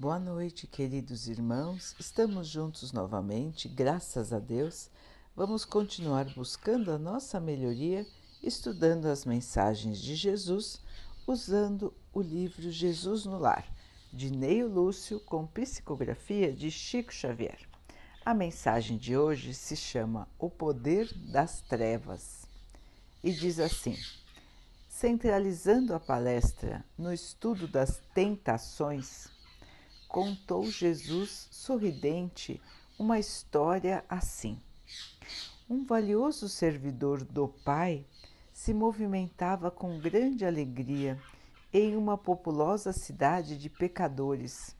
Boa noite, queridos irmãos. Estamos juntos novamente, graças a Deus. Vamos continuar buscando a nossa melhoria, estudando as mensagens de Jesus, usando o livro Jesus no Lar, de Neio Lúcio, com psicografia de Chico Xavier. A mensagem de hoje se chama O Poder das Trevas e diz assim: Centralizando a palestra no estudo das tentações, contou Jesus sorridente uma história assim. Um valioso servidor do Pai se movimentava com grande alegria em uma populosa cidade de pecadores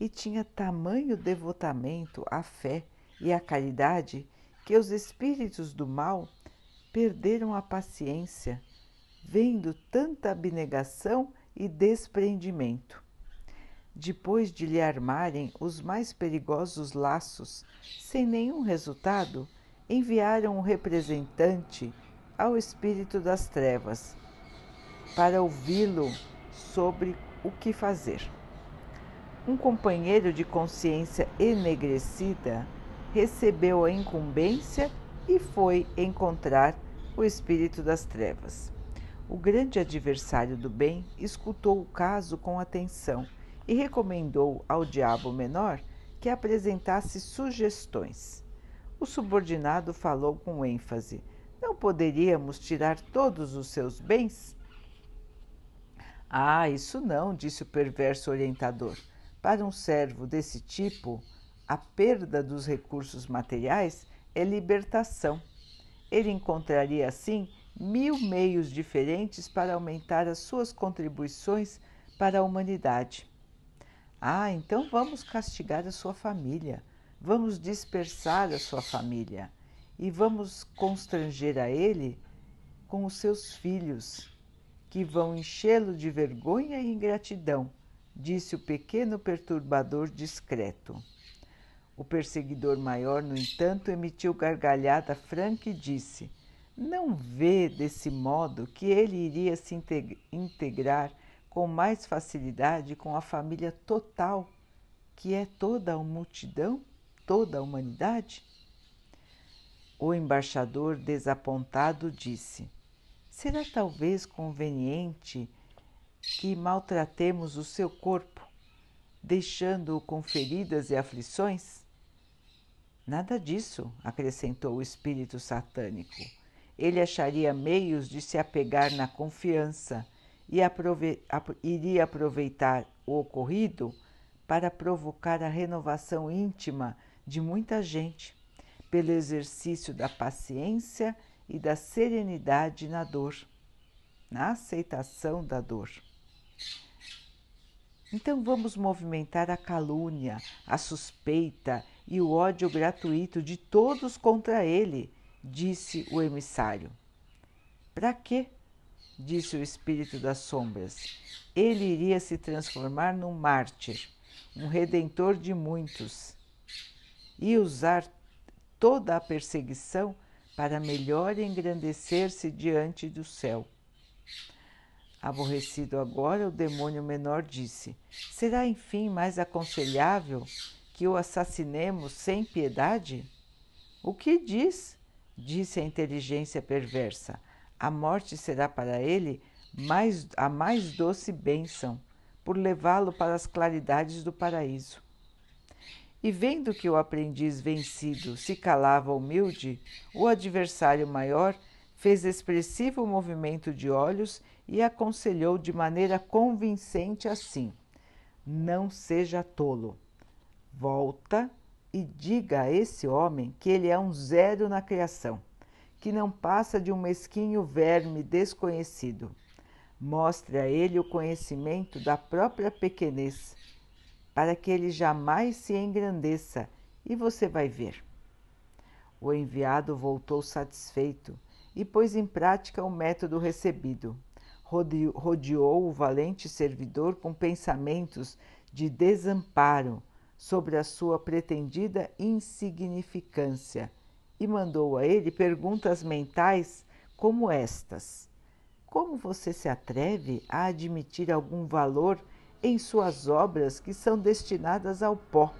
e tinha tamanho devotamento à fé e à caridade que os espíritos do mal perderam a paciência vendo tanta abnegação e desprendimento. Depois de lhe armarem os mais perigosos laços, sem nenhum resultado, enviaram um representante ao espírito das trevas para ouvi-lo sobre o que fazer. Um companheiro de consciência enegrecida recebeu a incumbência e foi encontrar o espírito das trevas. O grande adversário do bem escutou o caso com atenção e recomendou ao diabo menor que apresentasse sugestões. O subordinado falou com ênfase: Não poderíamos tirar todos os seus bens? Ah, isso não, disse o perverso orientador. Para um servo desse tipo, a perda dos recursos materiais é libertação. Ele encontraria assim mil meios diferentes para aumentar as suas contribuições para a humanidade. Ah, então vamos castigar a sua família, vamos dispersar a sua família e vamos constranger a ele com os seus filhos, que vão enchê-lo de vergonha e ingratidão, disse o pequeno perturbador discreto. O perseguidor maior, no entanto, emitiu gargalhada franca e disse: não vê desse modo que ele iria se integrar com mais facilidade com a família total, que é toda a multidão, toda a humanidade? O embaixador, desapontado, disse: Será talvez conveniente que maltratemos o seu corpo, deixando-o com feridas e aflições? Nada disso, acrescentou o espírito satânico ele acharia meios de se apegar na confiança e aprove iria aproveitar o ocorrido para provocar a renovação íntima de muita gente, pelo exercício da paciência e da serenidade na dor, na aceitação da dor. Então vamos movimentar a calúnia, a suspeita e o ódio gratuito de todos contra ele disse o emissário. Para quê? Disse o espírito das sombras. Ele iria se transformar num mártir, um redentor de muitos, e usar toda a perseguição para melhor engrandecer-se diante do céu. Aborrecido agora, o demônio menor disse: Será enfim mais aconselhável que o assassinemos sem piedade? O que diz? disse a inteligência perversa. A morte será para ele mais, a mais doce bênção, por levá-lo para as claridades do paraíso. E vendo que o aprendiz vencido se calava humilde, o adversário maior fez expressivo movimento de olhos e aconselhou de maneira convincente assim: Não seja tolo. Volta e diga a esse homem que ele é um zero na criação, que não passa de um mesquinho verme desconhecido. Mostre a ele o conhecimento da própria pequenez, para que ele jamais se engrandeça, e você vai ver. O enviado voltou satisfeito e pôs em prática o método recebido. Rodeou o valente servidor com pensamentos de desamparo sobre a sua pretendida insignificância e mandou a ele perguntas mentais como estas: Como você se atreve a admitir algum valor em suas obras que são destinadas ao pó.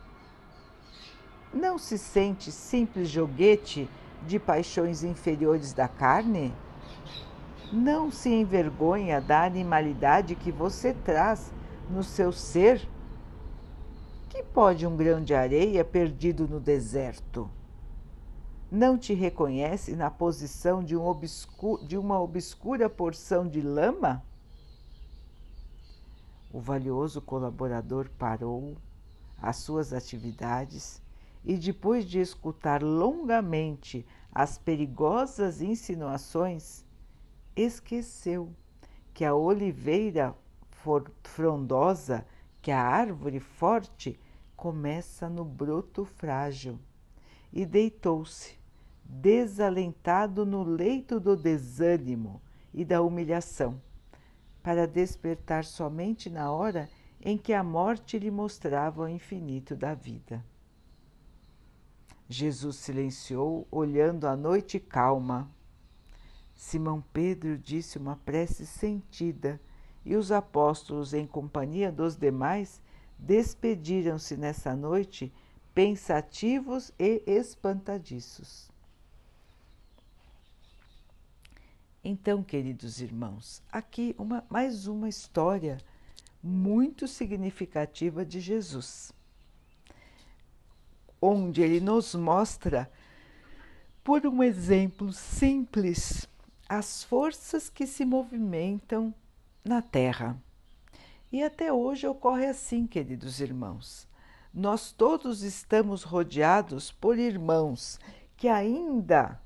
Não se sente simples joguete de paixões inferiores da carne? Não se envergonha da animalidade que você traz no seu ser? Que pode um grão de areia perdido no deserto? Não te reconhece na posição de, um obscu de uma obscura porção de lama? O valioso colaborador parou as suas atividades e, depois de escutar longamente as perigosas insinuações, esqueceu que a oliveira frondosa, que a árvore forte, começa no broto frágil, e deitou-se, desalentado no leito do desânimo e da humilhação, para despertar somente na hora em que a morte lhe mostrava o infinito da vida. Jesus silenciou, olhando a noite calma. Simão Pedro disse uma prece sentida e os apóstolos, em companhia dos demais, despediram-se nessa noite pensativos e espantadiços. Então, queridos irmãos, aqui uma, mais uma história muito significativa de Jesus onde ele nos mostra, por um exemplo simples, as forças que se movimentam na Terra. E até hoje ocorre assim, queridos irmãos. Nós todos estamos rodeados por irmãos que ainda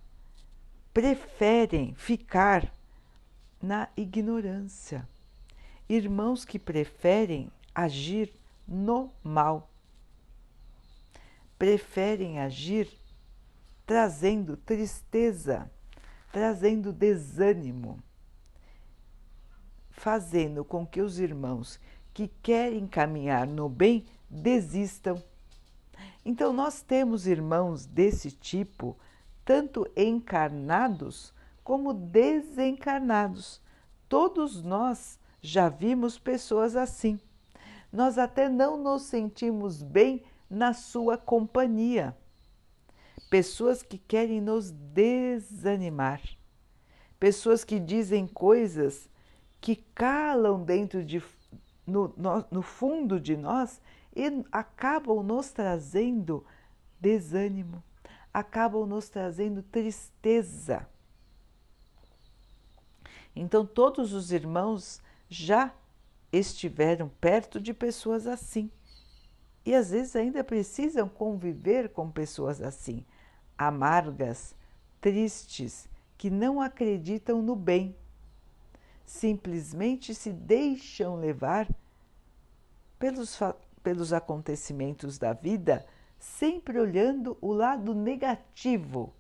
preferem ficar na ignorância. Irmãos que preferem agir no mal preferem agir trazendo tristeza, trazendo desânimo, fazendo com que os irmãos que querem caminhar no bem desistam. Então, nós temos irmãos desse tipo, tanto encarnados como desencarnados. Todos nós já vimos pessoas assim. Nós até não nos sentimos bem na sua companhia. Pessoas que querem nos desanimar, pessoas que dizem coisas que calam dentro de no, no, no fundo de nós e acabam nos trazendo desânimo, acabam nos trazendo tristeza. Então, todos os irmãos já estiveram perto de pessoas assim e às vezes ainda precisam conviver com pessoas assim, amargas, tristes, que não acreditam no bem, simplesmente se deixam levar pelos, pelos acontecimentos da vida, sempre olhando o lado negativo,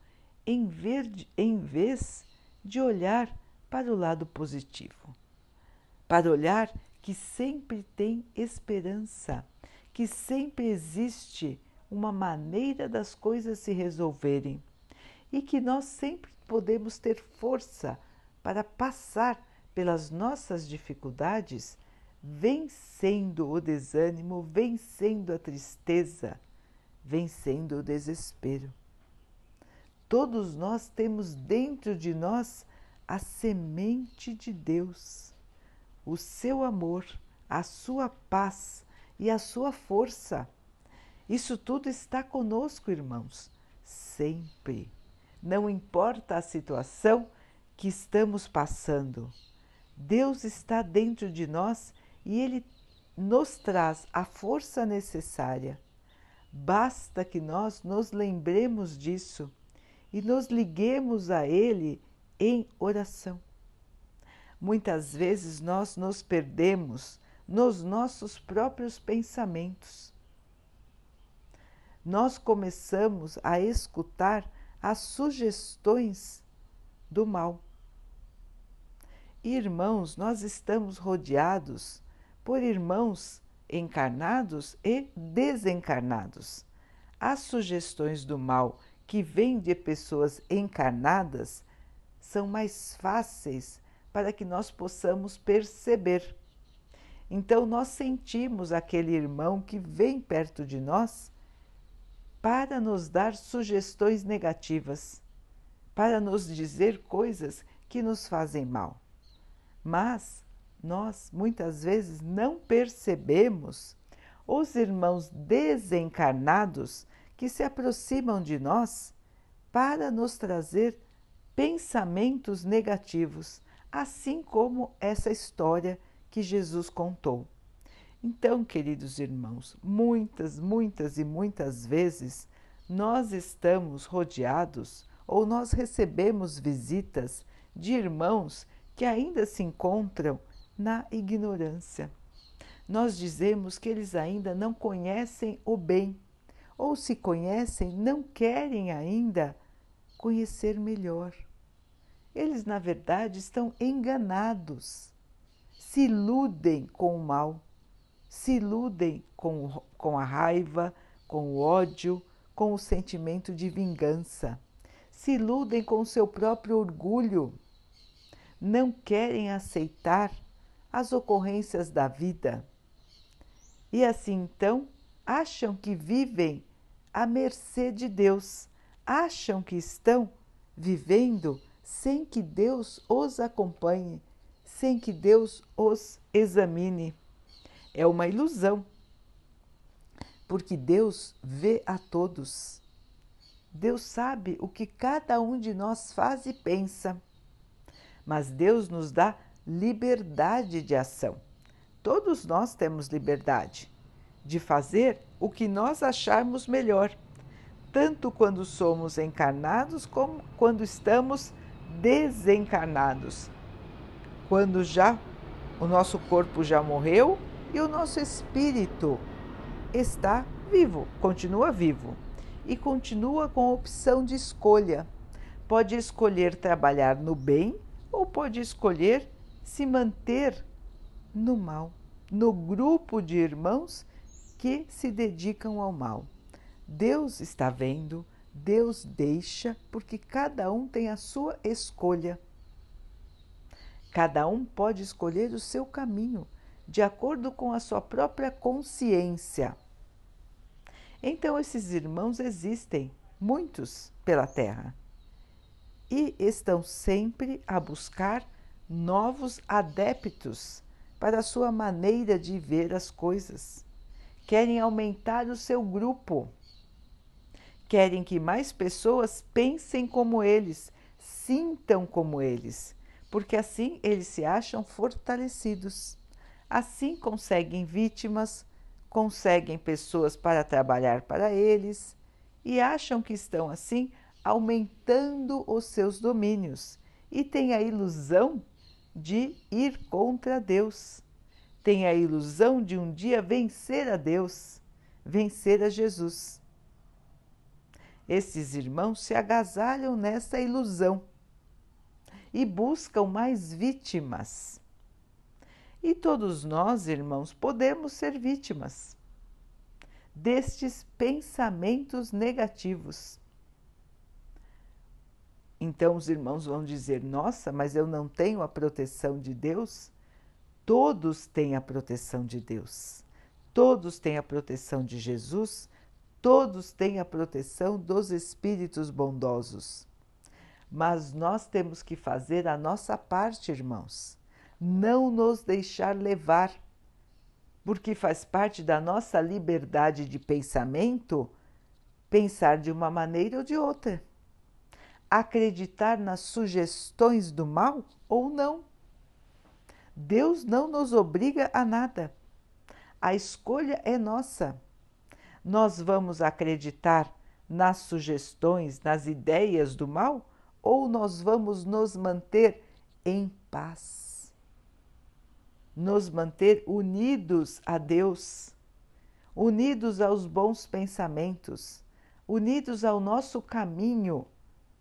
em, ver, em vez de olhar para o lado positivo, para olhar que sempre tem esperança que sempre existe uma maneira das coisas se resolverem e que nós sempre podemos ter força para passar pelas nossas dificuldades, vencendo o desânimo, vencendo a tristeza, vencendo o desespero. Todos nós temos dentro de nós a semente de Deus, o seu amor, a sua paz, e a sua força. Isso tudo está conosco, irmãos, sempre. Não importa a situação que estamos passando, Deus está dentro de nós e Ele nos traz a força necessária. Basta que nós nos lembremos disso e nos liguemos a Ele em oração. Muitas vezes nós nos perdemos nos nossos próprios pensamentos. Nós começamos a escutar as sugestões do mal. Irmãos, nós estamos rodeados por irmãos encarnados e desencarnados. As sugestões do mal que vêm de pessoas encarnadas são mais fáceis para que nós possamos perceber Então nós sentimos aquele irmão que vem perto de nós para nos dar sugestões negativas, para nos dizer coisas que nos fazem mal. Mas nós muitas vezes não percebemos os irmãos desencarnados que se aproximam de nós para nos trazer pensamentos negativos, assim como essa história que Jesus contou. Então, queridos irmãos, muitas, muitas e muitas vezes nós estamos rodeados ou nós recebemos visitas de irmãos que ainda se encontram na ignorância. Nós dizemos que eles ainda não conhecem o bem, ou se conhecem, não querem ainda conhecer melhor. Eles, na verdade, estão enganados, se iludem com o mal se iludem com, com a raiva, com o ódio, com o sentimento de vingança, se iludem com o seu próprio orgulho, não querem aceitar as ocorrências da vida. E assim então acham que vivem à mercê de Deus, acham que estão vivendo sem que Deus os acompanhe, sem que Deus os examine é uma ilusão, porque Deus vê a todos. Deus sabe o que cada um de nós faz e pensa, mas Deus nos dá liberdade de ação. Todos nós temos liberdade de fazer o que nós acharmos melhor, tanto quando somos encarnados como quando estamos desencarnados. Quando já o nosso corpo já morreu e o nosso espírito está vivo, continua vivo e continua com a opção de escolha. Pode escolher trabalhar no bem ou pode escolher se manter no mal, no grupo de irmãos que se dedicam ao mal. Deus está vendo, Deus deixa, porque cada um tem a sua escolha. Cada um pode escolher o seu caminho de acordo com a sua própria consciência. Então, esses irmãos existem, muitos pela Terra, e estão sempre a buscar novos adeptos para a sua maneira de ver as coisas. Querem aumentar o seu grupo. Querem que mais pessoas pensem como eles, sintam como eles, porque assim eles se acham fortalecidos. Assim conseguem vítimas, conseguem pessoas para trabalhar para eles e acham que estão assim aumentando os seus domínios e têm a ilusão de ir contra Deus. Têm a ilusão de um dia vencer a Deus, vencer a Jesus. Esses irmãos se agasalham nessa ilusão e buscam mais vítimas e todos nós, irmãos, podemos ser vítimas destes pensamentos negativos. Então os irmãos vão dizer: Nossa, mas eu não tenho a proteção de Deus? Todos têm a proteção de Deus, todos têm a proteção de Jesus, todos têm a proteção dos Espíritos bondosos. Mas nós temos que fazer a nossa parte, irmãos. Não nos deixar levar, porque faz parte da nossa liberdade de pensamento pensar de uma maneira ou de outra, acreditar nas sugestões do mal ou não. Deus não nos obriga a nada. A escolha é nossa. Nós vamos acreditar nas sugestões, nas ideias do mal ou nós vamos nos manter em paz? nos manter unidos a Deus, unidos aos bons pensamentos, unidos ao nosso caminho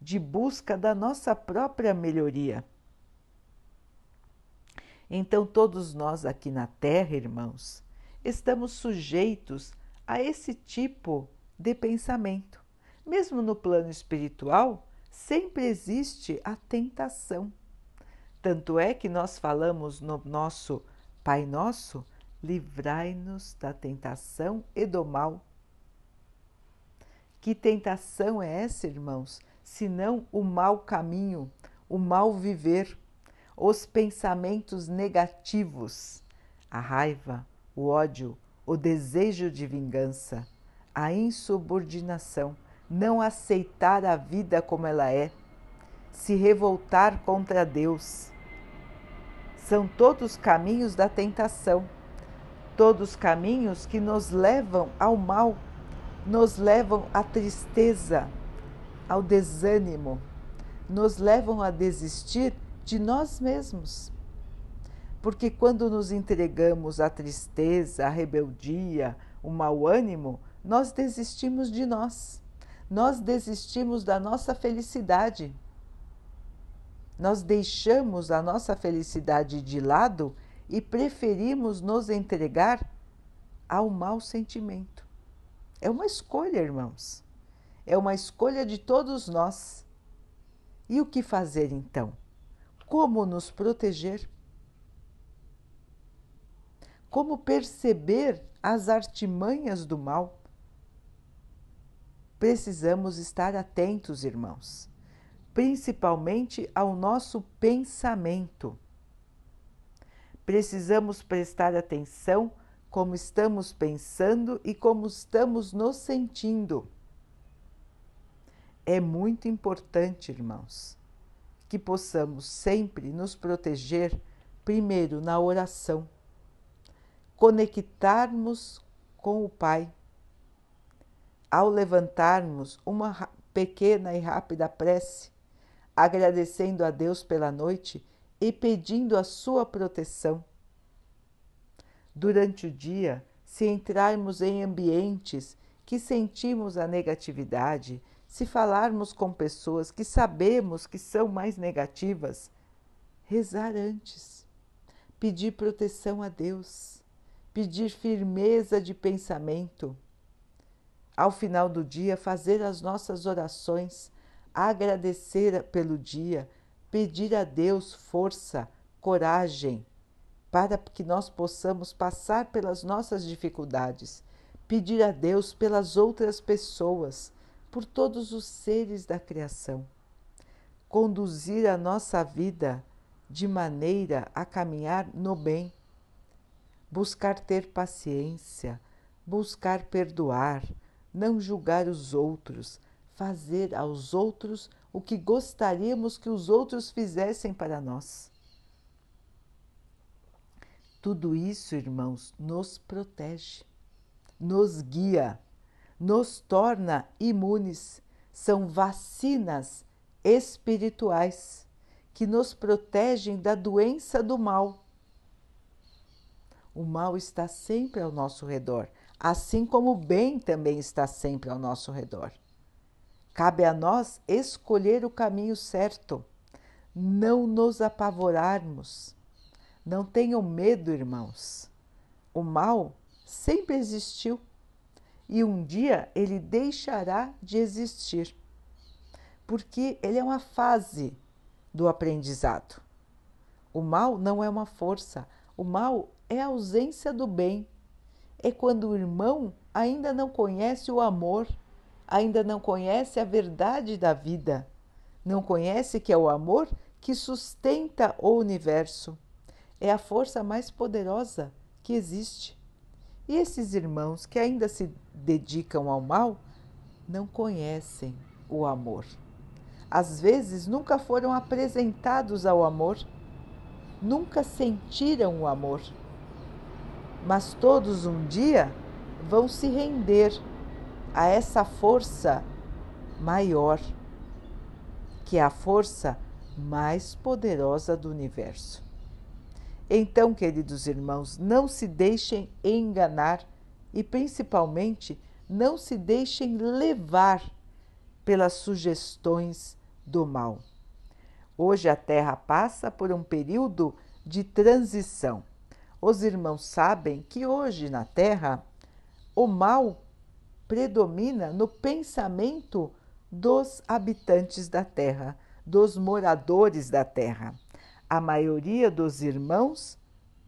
de busca da nossa própria melhoria. Então, todos nós aqui na Terra, irmãos, estamos sujeitos a esse tipo de pensamento. Mesmo no plano espiritual, sempre existe a tentação tanto é que nós falamos no nosso Pai Nosso livrai-nos da tentação e do mal. Que tentação é essa, irmãos, senão o mau caminho, o mal viver, os pensamentos negativos, a raiva, o ódio, o desejo de vingança, a insubordinação, não aceitar a vida como ela é, se revoltar contra Deus. São todos caminhos da tentação todos caminhos que nos levam ao mal, nos levam à tristeza, ao desânimo, nos levam a desistir de nós mesmos. Porque quando nos entregamos à tristeza, à rebeldia, o mau ânimo, nós desistimos de nós. Nós desistimos da nossa felicidade. Nós deixamos a nossa felicidade de lado e preferimos nos entregar ao mau sentimento. É uma escolha, irmãos. É uma escolha de todos nós. E o que fazer então? Como nos proteger? Como perceber as artimanhas do mal? Precisamos estar atentos, irmãos, principalmente ao nosso pensamento Precisamos prestar atenção como estamos pensando e como estamos nos sentindo. É muito importante, irmãos, que possamos sempre nos proteger, primeiro na oração, conectarmos com o Pai. Ao levantarmos uma pequena e rápida prece, agradecendo a Deus pela noite e pedindo a sua proteção. Durante o dia, se entrarmos em ambientes que sentimos a negatividade, se falarmos com pessoas que sabemos que são mais negativas, rezar antes, pedir proteção a Deus, pedir firmeza de pensamento. Ao final do dia, fazer as nossas orações, agradecer pelo dia, pedir a Deus força, coragem, para que nós possamos passar pelas nossas dificuldades, pedir a Deus pelas outras pessoas, por todos os seres da criação, conduzir a nossa vida de maneira a caminhar no bem, buscar ter paciência, buscar perdoar, não julgar os outros, fazer aos outros o que gostaríamos que os outros fizessem para nós. Tudo isso, irmãos, nos protege, nos guia, nos torna imunes. São vacinas espirituais que nos protegem da doença do mal. O mal está sempre ao nosso redor, assim como o bem também está sempre ao nosso redor. Cabe a nós escolher o caminho certo, não nos apavorarmos. Não tenham medo, irmãos. O mal sempre existiu e um dia ele deixará de existir, porque ele é uma fase do aprendizado. O mal não é uma força, o mal é a ausência do bem. É quando o irmão ainda não conhece o amor ainda não conhece a verdade da vida, não conhece que é o amor que sustenta o universo. É a força mais poderosa que existe. E esses irmãos que ainda se dedicam ao mal não conhecem o amor. Às vezes nunca foram apresentados ao amor, nunca sentiram o amor. Mas todos um dia vão se render a essa força maior, que é a força mais poderosa do universo. Então, queridos irmãos, não se deixem enganar e, principalmente, não se deixem levar pelas sugestões do mal. Hoje a Terra passa por um período de transição. Os irmãos sabem que hoje na Terra o mal predomina no pensamento dos habitantes da terra, dos moradores da terra. A maioria dos irmãos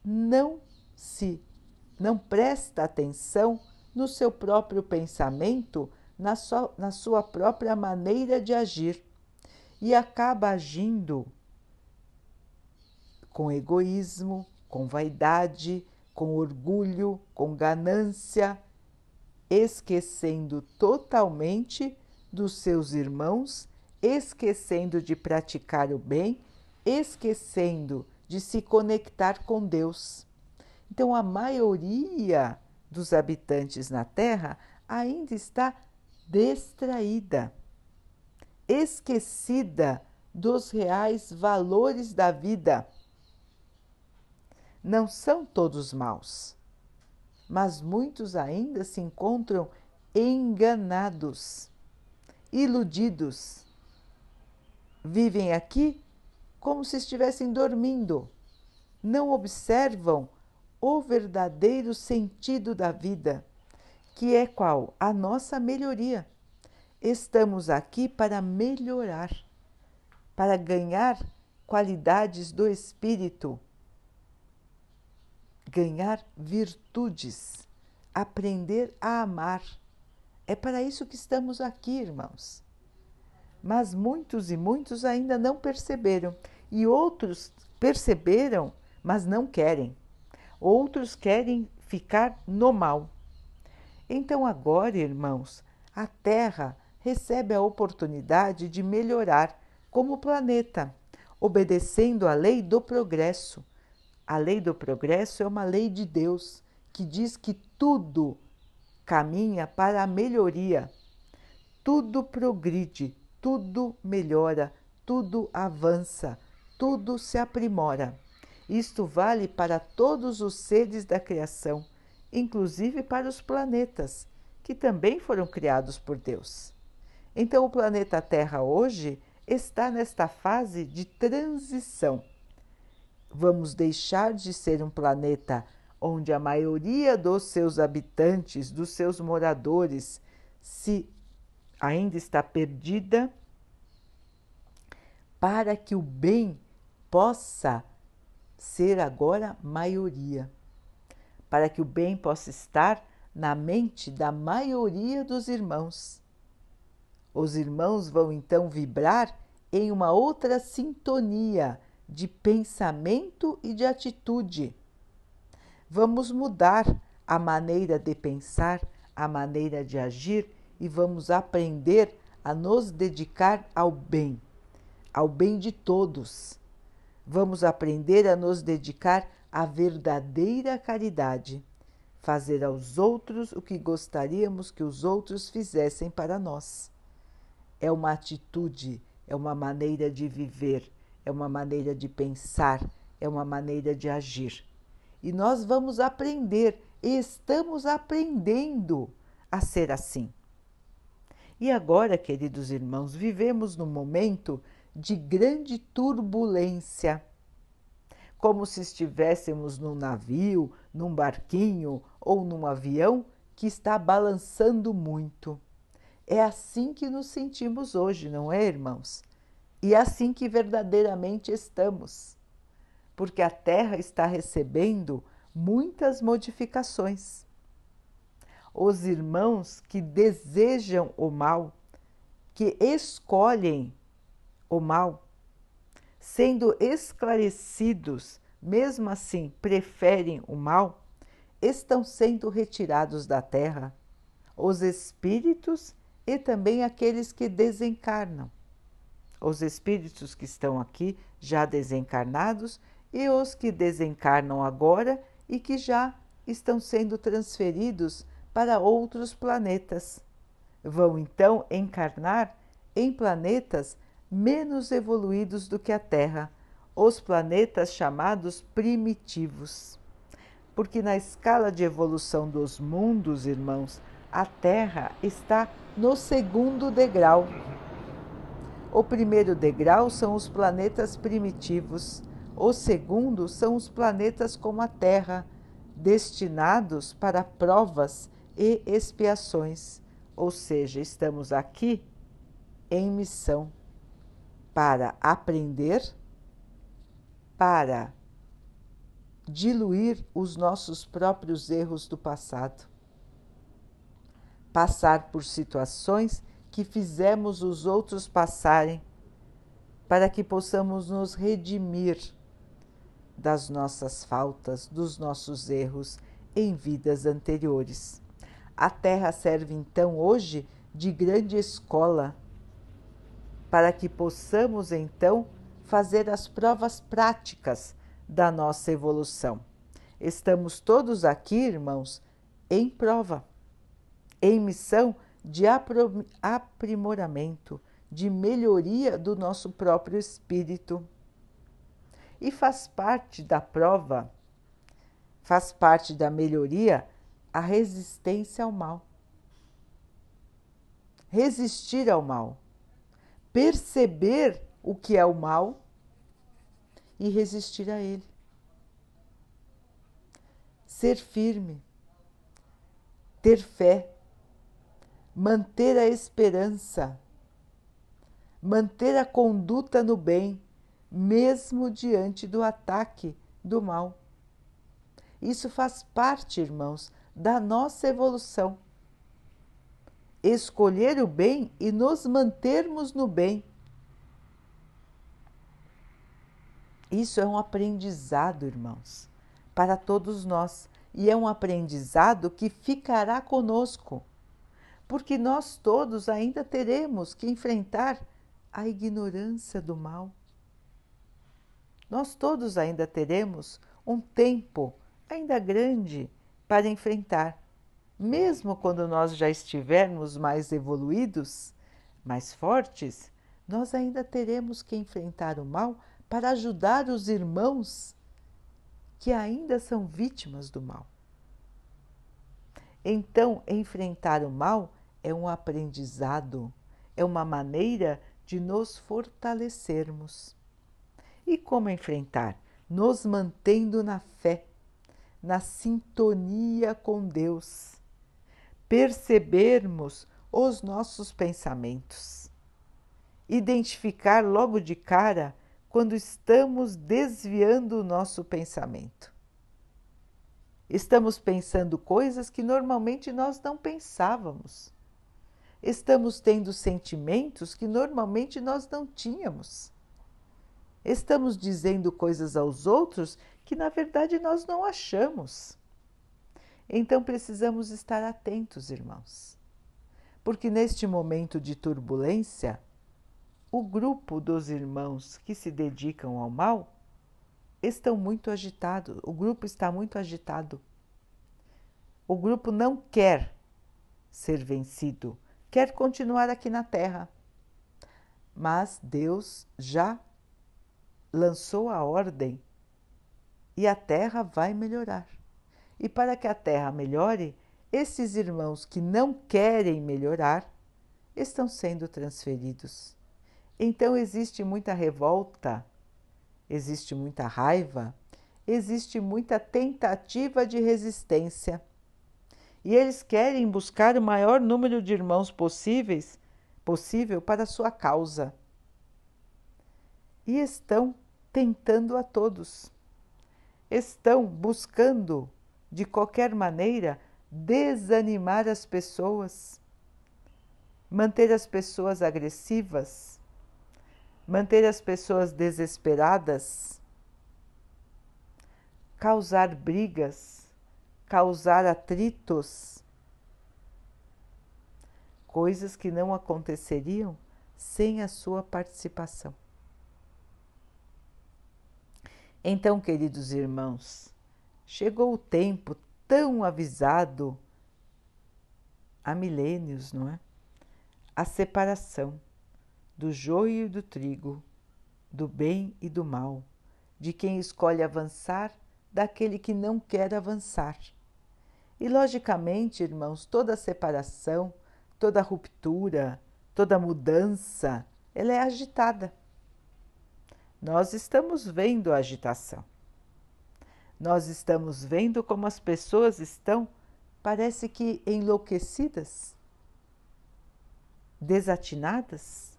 não se não presta atenção no seu próprio pensamento, na sua, na sua própria maneira de agir e acaba agindo com egoísmo, com vaidade, com orgulho, com ganância, esquecendo totalmente dos seus irmãos, esquecendo de praticar o bem, esquecendo de se conectar com Deus. Então, a maioria dos habitantes na Terra ainda está distraída, esquecida dos reais valores da vida. Não são todos maus, mas muitos ainda se encontram enganados, iludidos. Vivem aqui como se estivessem dormindo, não observam o verdadeiro sentido da vida, que é qual? A nossa melhoria. Estamos aqui para melhorar, para ganhar qualidades do espírito, ganhar virtudes, aprender a amar. É para isso que estamos aqui, irmãos. Mas muitos e muitos ainda não perceberam e outros perceberam, mas não querem. Outros querem ficar no mal. Então, agora, irmãos, a Terra recebe a oportunidade de melhorar como planeta, obedecendo à lei do progresso. A lei do progresso é uma lei de Deus que diz que tudo caminha para a melhoria, tudo progride, tudo melhora, tudo avança, tudo se aprimora. Isto vale para todos os seres da criação, inclusive para os planetas, que também foram criados por Deus. Então, o planeta Terra hoje está nesta fase de transição. Vamos deixar de ser um planeta onde a maioria dos seus habitantes, dos seus moradores, se ainda está perdida, para que o bem possa ser agora maioria, para que o bem possa estar na mente da maioria dos irmãos. Os irmãos vão então vibrar em uma outra sintonia de pensamento e de atitude. Vamos mudar a maneira de pensar, a maneira de agir e vamos aprender a nos dedicar ao bem ao bem de todos. Vamos aprender a nos dedicar à verdadeira caridade, fazer aos outros o que gostaríamos que os outros fizessem para nós. É uma atitude, é uma maneira de viver, é uma maneira de pensar, é uma maneira de agir. E nós vamos aprender, e estamos aprendendo a ser assim. E agora, queridos irmãos, vivemos num momento de grande turbulência, como se estivéssemos num navio, num barquinho ou num avião que está balançando muito. É assim que nos sentimos hoje, não é, irmãos? E é assim que verdadeiramente estamos, porque a Terra está recebendo muitas modificações. Os irmãos que desejam o mal, que escolhem o mal, sendo esclarecidos, mesmo assim preferem o mal, estão sendo retirados da terra os espíritos e também aqueles que desencarnam. Os espíritos que estão aqui já desencarnados e os que desencarnam agora e que já estão sendo transferidos para outros planetas. Vão então encarnar em planetas menos evoluídos do que a Terra, os planetas chamados primitivos. Porque na escala de evolução dos mundos, irmãos, a Terra está no segundo degrau. O primeiro degrau são os planetas primitivos, o segundo são os planetas como a Terra, destinados para provas e expiações. Ou seja, estamos aqui em missão para aprender, para diluir os nossos próprios erros do passado, passar por situações que fizemos os outros passarem, para que possamos nos redimir das nossas faltas, dos nossos erros em vidas anteriores. A Terra serve então hoje de grande escola para que possamos então fazer as provas práticas da nossa evolução. Estamos todos aqui, irmãos, em prova, em missão de aprimoramento, de melhoria do nosso próprio espírito. E faz parte da prova, faz parte da melhoria a resistência ao mal. Resistir ao mal, perceber o que é o mal e resistir a ele. Ser firme, ter fé, manter a esperança, manter a conduta no bem, mesmo diante do ataque do mal. Isso faz parte, irmãos, da nossa evolução. Escolher o bem e nos mantermos no bem Isso é um aprendizado, irmãos, para todos nós. E é um aprendizado que ficará conosco, porque nós todos ainda teremos que enfrentar a ignorância do mal. Nós todos ainda teremos um tempo ainda grande para enfrentar, mesmo quando nós já estivermos mais evoluídos, mais fortes, nós ainda teremos que enfrentar o mal para ajudar os irmãos que ainda são vítimas do mal. Então, enfrentar o mal é um aprendizado, é uma maneira de nos fortalecermos. E como enfrentar? Nos mantendo na fé, na sintonia com Deus, percebermos os nossos pensamentos, identificar logo de cara quando estamos desviando o nosso pensamento. Estamos pensando coisas que normalmente nós não pensávamos. Estamos tendo sentimentos que normalmente nós não tínhamos. Estamos dizendo coisas aos outros que na verdade nós não achamos. Então precisamos estar atentos, irmãos, porque neste momento de turbulência, o grupo dos irmãos que se dedicam ao mal estão muito agitados, o grupo está muito agitado. O grupo não quer ser vencido, quer continuar aqui na Terra. Mas Deus já lançou a ordem e a Terra vai melhorar. E para que a Terra melhore, esses irmãos que não querem melhorar estão sendo transferidos então existe muita revolta, existe muita raiva, existe muita tentativa de resistência. E eles querem buscar o maior número de irmãos possíveis, possível para a sua causa. E estão tentando a todos. Estão buscando, de qualquer maneira, desanimar as pessoas, manter as pessoas agressivas, manter as pessoas desesperadas, causar brigas, causar atritos, coisas que não aconteceriam sem a sua participação. Então, queridos irmãos, chegou o tempo tão avisado há milênios, não é? A separação do joio e do trigo, do bem e do mal, de quem escolhe avançar, daquele que não quer avançar. E, logicamente, irmãos, toda separação, toda ruptura, toda mudança, ela é agitada. Nós estamos vendo a agitação. Nós estamos vendo como as pessoas estão, parece que enlouquecidas, desatinadas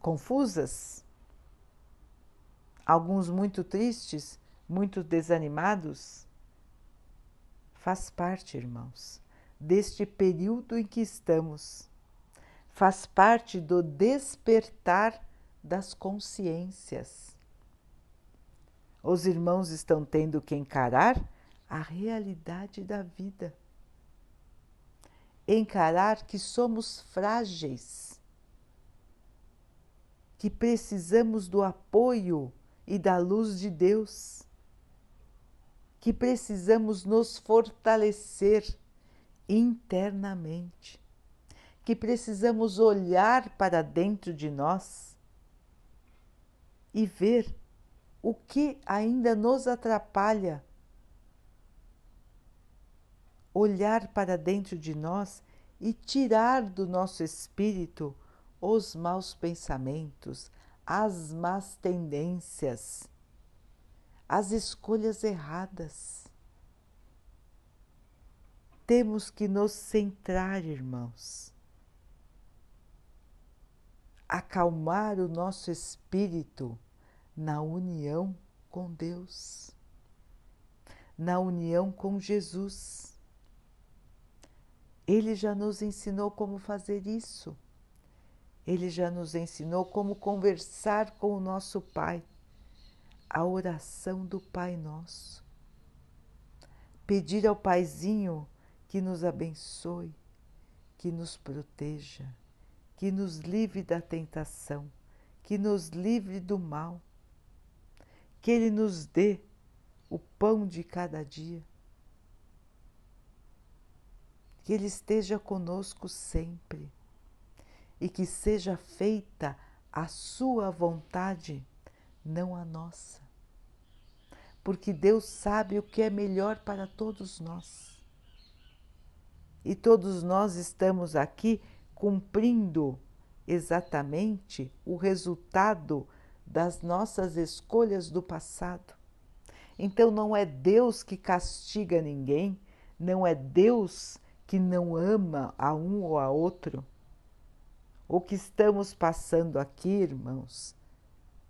confusas, alguns muito tristes, muito desanimados? Faz parte, irmãos, deste período em que estamos. Faz parte do despertar das consciências. Os irmãos estão tendo que encarar a realidade da vida. Encarar que somos frágeis, que precisamos do apoio e da luz de Deus, que precisamos nos fortalecer internamente, que precisamos olhar para dentro de nós e ver o que ainda nos atrapalha. Olhar para dentro de nós e tirar do nosso espírito os maus pensamentos, as más tendências, as escolhas erradas. Temos que nos centrar, irmãos, acalmar o nosso espírito na união com Deus, na união com Jesus. Ele já nos ensinou como fazer isso. Ele já nos ensinou como conversar com o nosso Pai, a oração do Pai Nosso. Pedir ao Paizinho que nos abençoe, que nos proteja, que nos livre da tentação, que nos livre do mal que Ele nos dê o pão de cada dia, que Ele esteja conosco sempre e que seja feita a Sua vontade, não a nossa. Porque Deus sabe o que é melhor para todos nós. E todos nós estamos aqui cumprindo exatamente o resultado das nossas escolhas do passado. Então não é Deus que castiga ninguém, não é Deus que não ama a um ou a outro. O que estamos passando aqui, irmãos,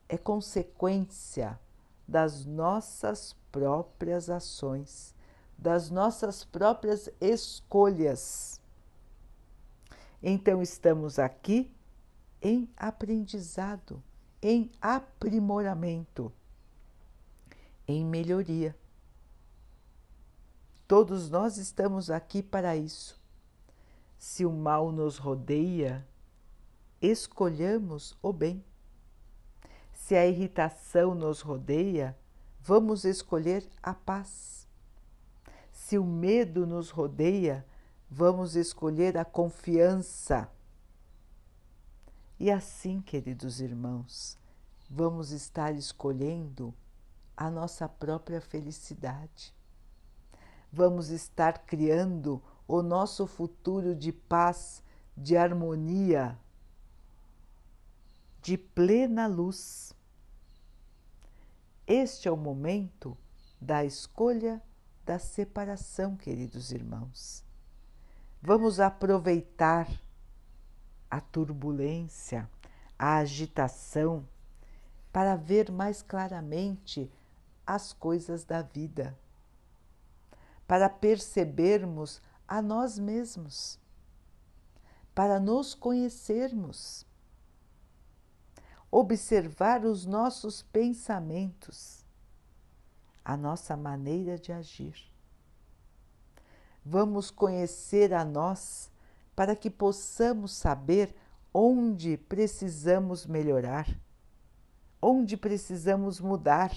é consequência das nossas próprias ações, das nossas próprias escolhas. Então estamos aqui em aprendizado em aprimoramento, em melhoria. Todos nós estamos aqui para isso. Se o mal nos rodeia, escolhamos o bem. Se a irritação nos rodeia, vamos escolher a paz. Se o medo nos rodeia, vamos escolher a confiança e assim, queridos irmãos, vamos estar escolhendo a nossa própria felicidade. Vamos estar criando o nosso futuro de paz, de harmonia, de plena luz. Este é o momento da escolha da separação, queridos irmãos. Vamos aproveitar a turbulência, a agitação, para ver mais claramente as coisas da vida, para percebermos a nós mesmos, para nos conhecermos, observar os nossos pensamentos, a nossa maneira de agir. Vamos conhecer a nós para que possamos saber onde precisamos melhorar, onde precisamos mudar.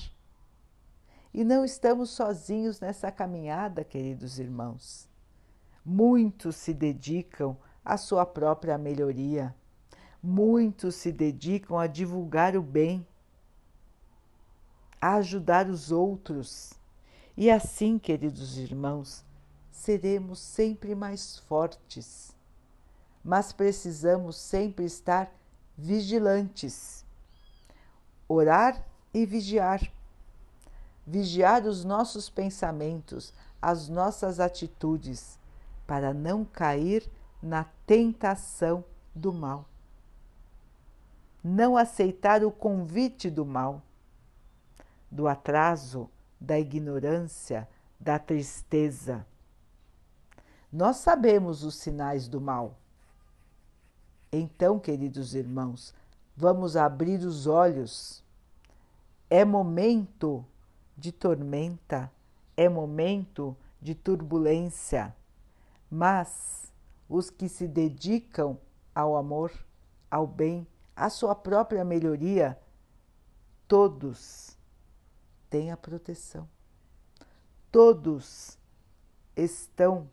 E não estamos sozinhos nessa caminhada, queridos irmãos. Muitos se dedicam à sua própria melhoria, muitos se dedicam a divulgar o bem, a ajudar os outros. E assim, queridos irmãos, seremos sempre mais fortes mas precisamos sempre estar vigilantes. Orar e vigiar. Vigiar os nossos pensamentos, as nossas atitudes, para não cair na tentação do mal. Não aceitar o convite do mal, do atraso, da ignorância, da tristeza. Nós sabemos os sinais do mal. Então, queridos irmãos, vamos abrir os olhos. É momento de tormenta, é momento de turbulência, mas os que se dedicam ao amor, ao bem, à sua própria melhoria, todos têm a proteção. Todos estão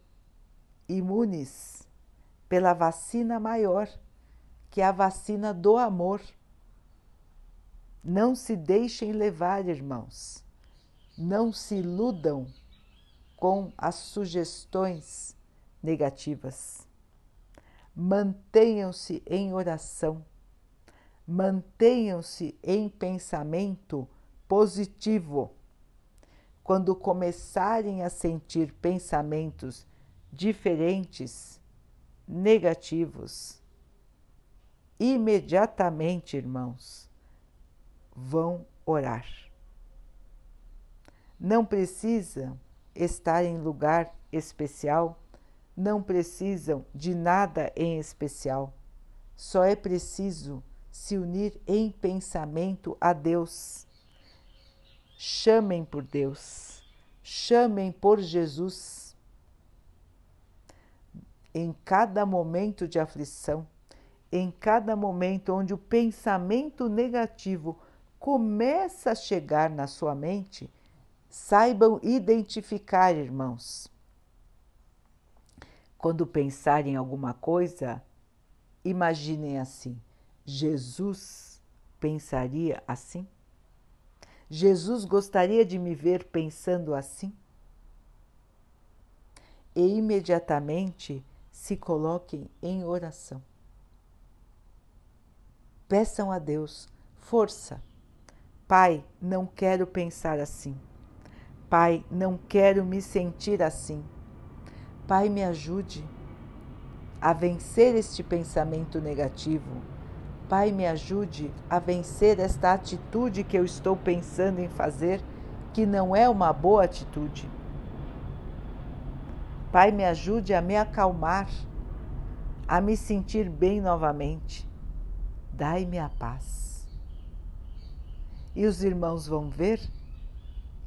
imunes pela vacina maior, que é a vacina do amor. Não se deixem levar, irmãos. Não se iludam com as sugestões negativas. Mantenham-se em oração, mantenham-se em pensamento positivo. Quando começarem a sentir pensamentos diferentes, negativos, imediatamente, irmãos, vão orar. Não precisam estar em lugar especial, não precisam de nada em especial. Só é preciso se unir em pensamento a Deus. Chamem por Deus, chamem por Jesus em cada momento de aflição, em cada momento onde o pensamento negativo começa a chegar na sua mente, saibam identificar, irmãos. Quando pensarem em alguma coisa, imaginem assim: Jesus pensaria assim? Jesus gostaria de me ver pensando assim? E imediatamente se coloquem em oração. Peçam a Deus força. Pai, não quero pensar assim. Pai, não quero me sentir assim. Pai, me ajude a vencer este pensamento negativo. Pai, me ajude a vencer esta atitude que eu estou pensando em fazer, que não é uma boa atitude. Pai, me ajude a me acalmar, a me sentir bem novamente. Dai-me a paz. E os irmãos vão ver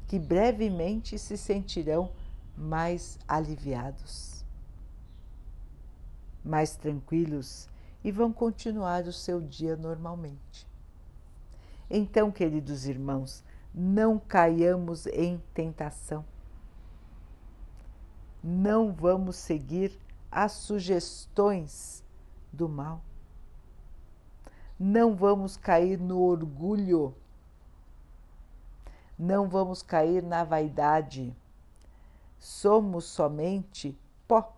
que brevemente se sentirão mais aliviados, mais tranquilos e vão continuar o seu dia normalmente. Então, queridos irmãos, não caiamos em tentação não vamos seguir as sugestões do mal. Não vamos cair no orgulho. Não vamos cair na vaidade. Somos somente pó.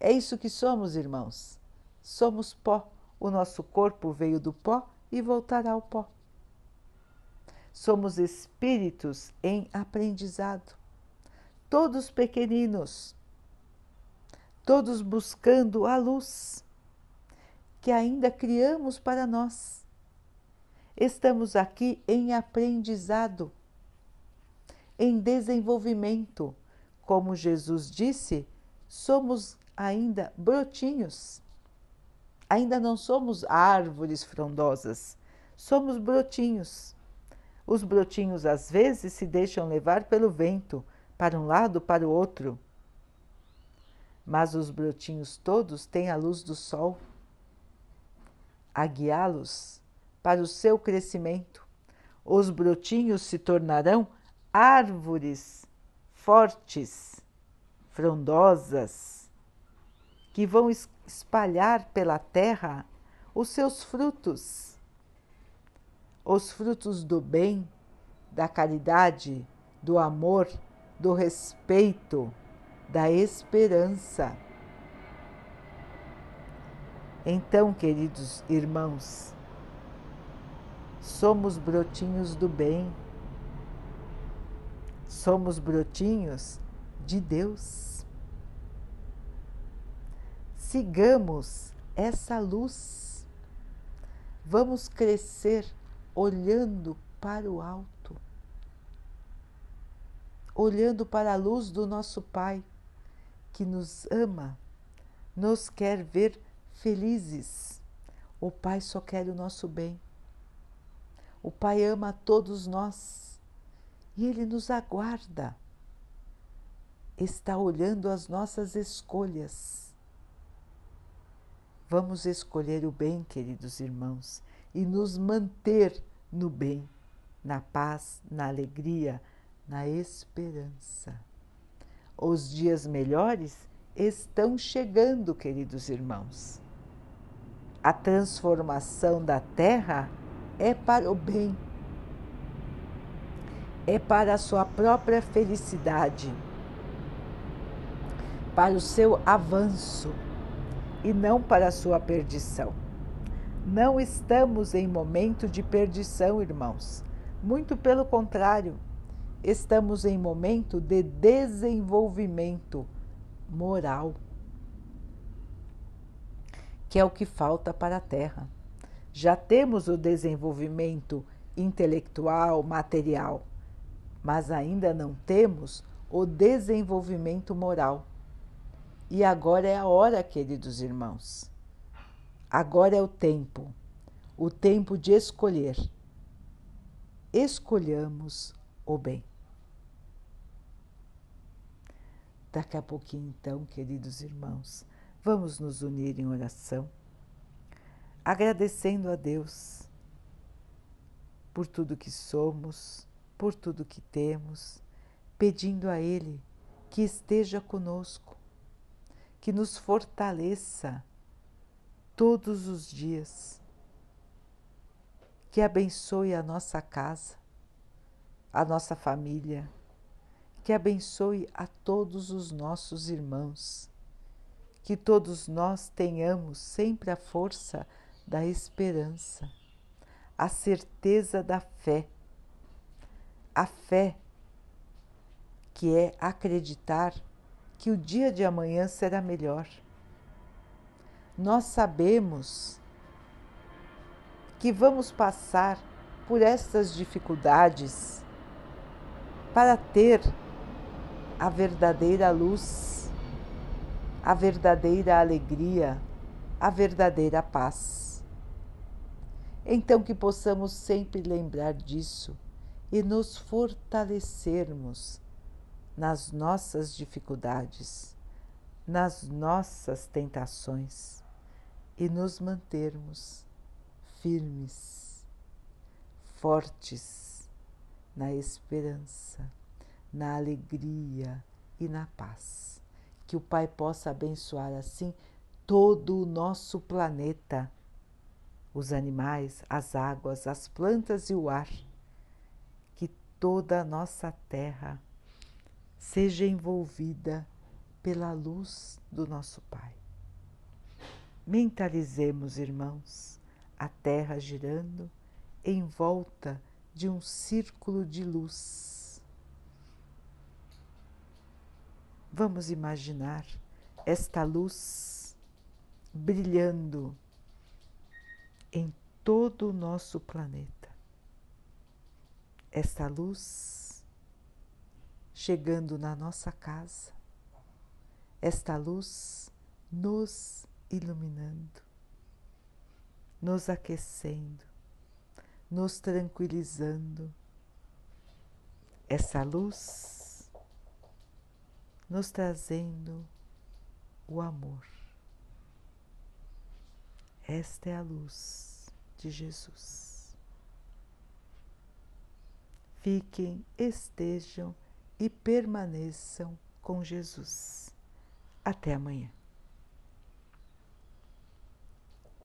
É isso que somos, irmãos. Somos pó. O nosso corpo veio do pó e voltará ao pó. Somos espíritos em aprendizado todos pequeninos, todos buscando a luz que ainda criamos para nós. Estamos aqui em aprendizado, em desenvolvimento. Como Jesus disse, somos ainda brotinhos. Ainda não somos árvores frondosas, somos brotinhos. Os brotinhos às vezes se deixam levar pelo vento, para um lado, para o outro. Mas os brotinhos todos têm a luz do sol a guiá-los para o seu crescimento. Os brotinhos se tornarão árvores fortes, frondosas, que vão espalhar pela terra os seus frutos, os frutos do bem, da caridade, do amor, do respeito, da esperança. Então, queridos irmãos, somos brotinhos do bem, somos brotinhos de Deus. Sigamos essa luz, vamos crescer olhando para o alto. Olhando para a luz do nosso Pai, que nos ama, nos quer ver felizes. O Pai só quer o nosso bem. O Pai ama a todos nós e Ele nos aguarda. Está olhando as nossas escolhas. Vamos escolher o bem, queridos irmãos, e nos manter no bem, na paz, na alegria, na esperança. Os dias melhores estão chegando, queridos irmãos. A transformação da terra é para o bem, é para a sua própria felicidade, para o seu avanço. E não para a sua perdição. Não estamos em momento de perdição, irmãos. Muito pelo contrário, estamos em momento de desenvolvimento moral, que é o que falta para a Terra. Já temos o desenvolvimento intelectual, material, mas ainda não temos o desenvolvimento moral. E agora é a hora, queridos irmãos. Agora é o tempo, o tempo de escolher. Escolhamos o bem. Daqui a pouquinho, então, queridos irmãos, vamos nos unir em oração, agradecendo a Deus por tudo que somos, por tudo que temos, pedindo a Ele que esteja conosco, que nos fortaleça todos os dias, que abençoe a nossa casa, a nossa família, que abençoe a todos os nossos irmãos, que todos nós tenhamos sempre a força da esperança, a certeza da fé, a fé que é acreditar que o dia de amanhã será melhor. Nós sabemos que vamos passar por estas dificuldades para ter a verdadeira luz, a verdadeira alegria, a verdadeira paz. Então, que possamos sempre lembrar disso e nos fortalecermos nas nossas dificuldades, nas nossas tentações e nos mantermos firmes, fortes na esperança na alegria e na paz. Que o Pai possa abençoar assim todo o nosso planeta, os animais, as águas, as plantas e o ar. Que toda a nossa terra seja envolvida pela luz do nosso Pai. Mentalizemos, irmãos, a terra girando em volta de um círculo de luz Vamos imaginar esta luz brilhando em todo o nosso planeta. Esta luz chegando na nossa casa, esta luz nos iluminando, nos aquecendo, nos tranquilizando. Essa luz nos trazendo o amor. Esta é a luz de Jesus. Fiquem, estejam e permaneçam com Jesus. Até amanhã.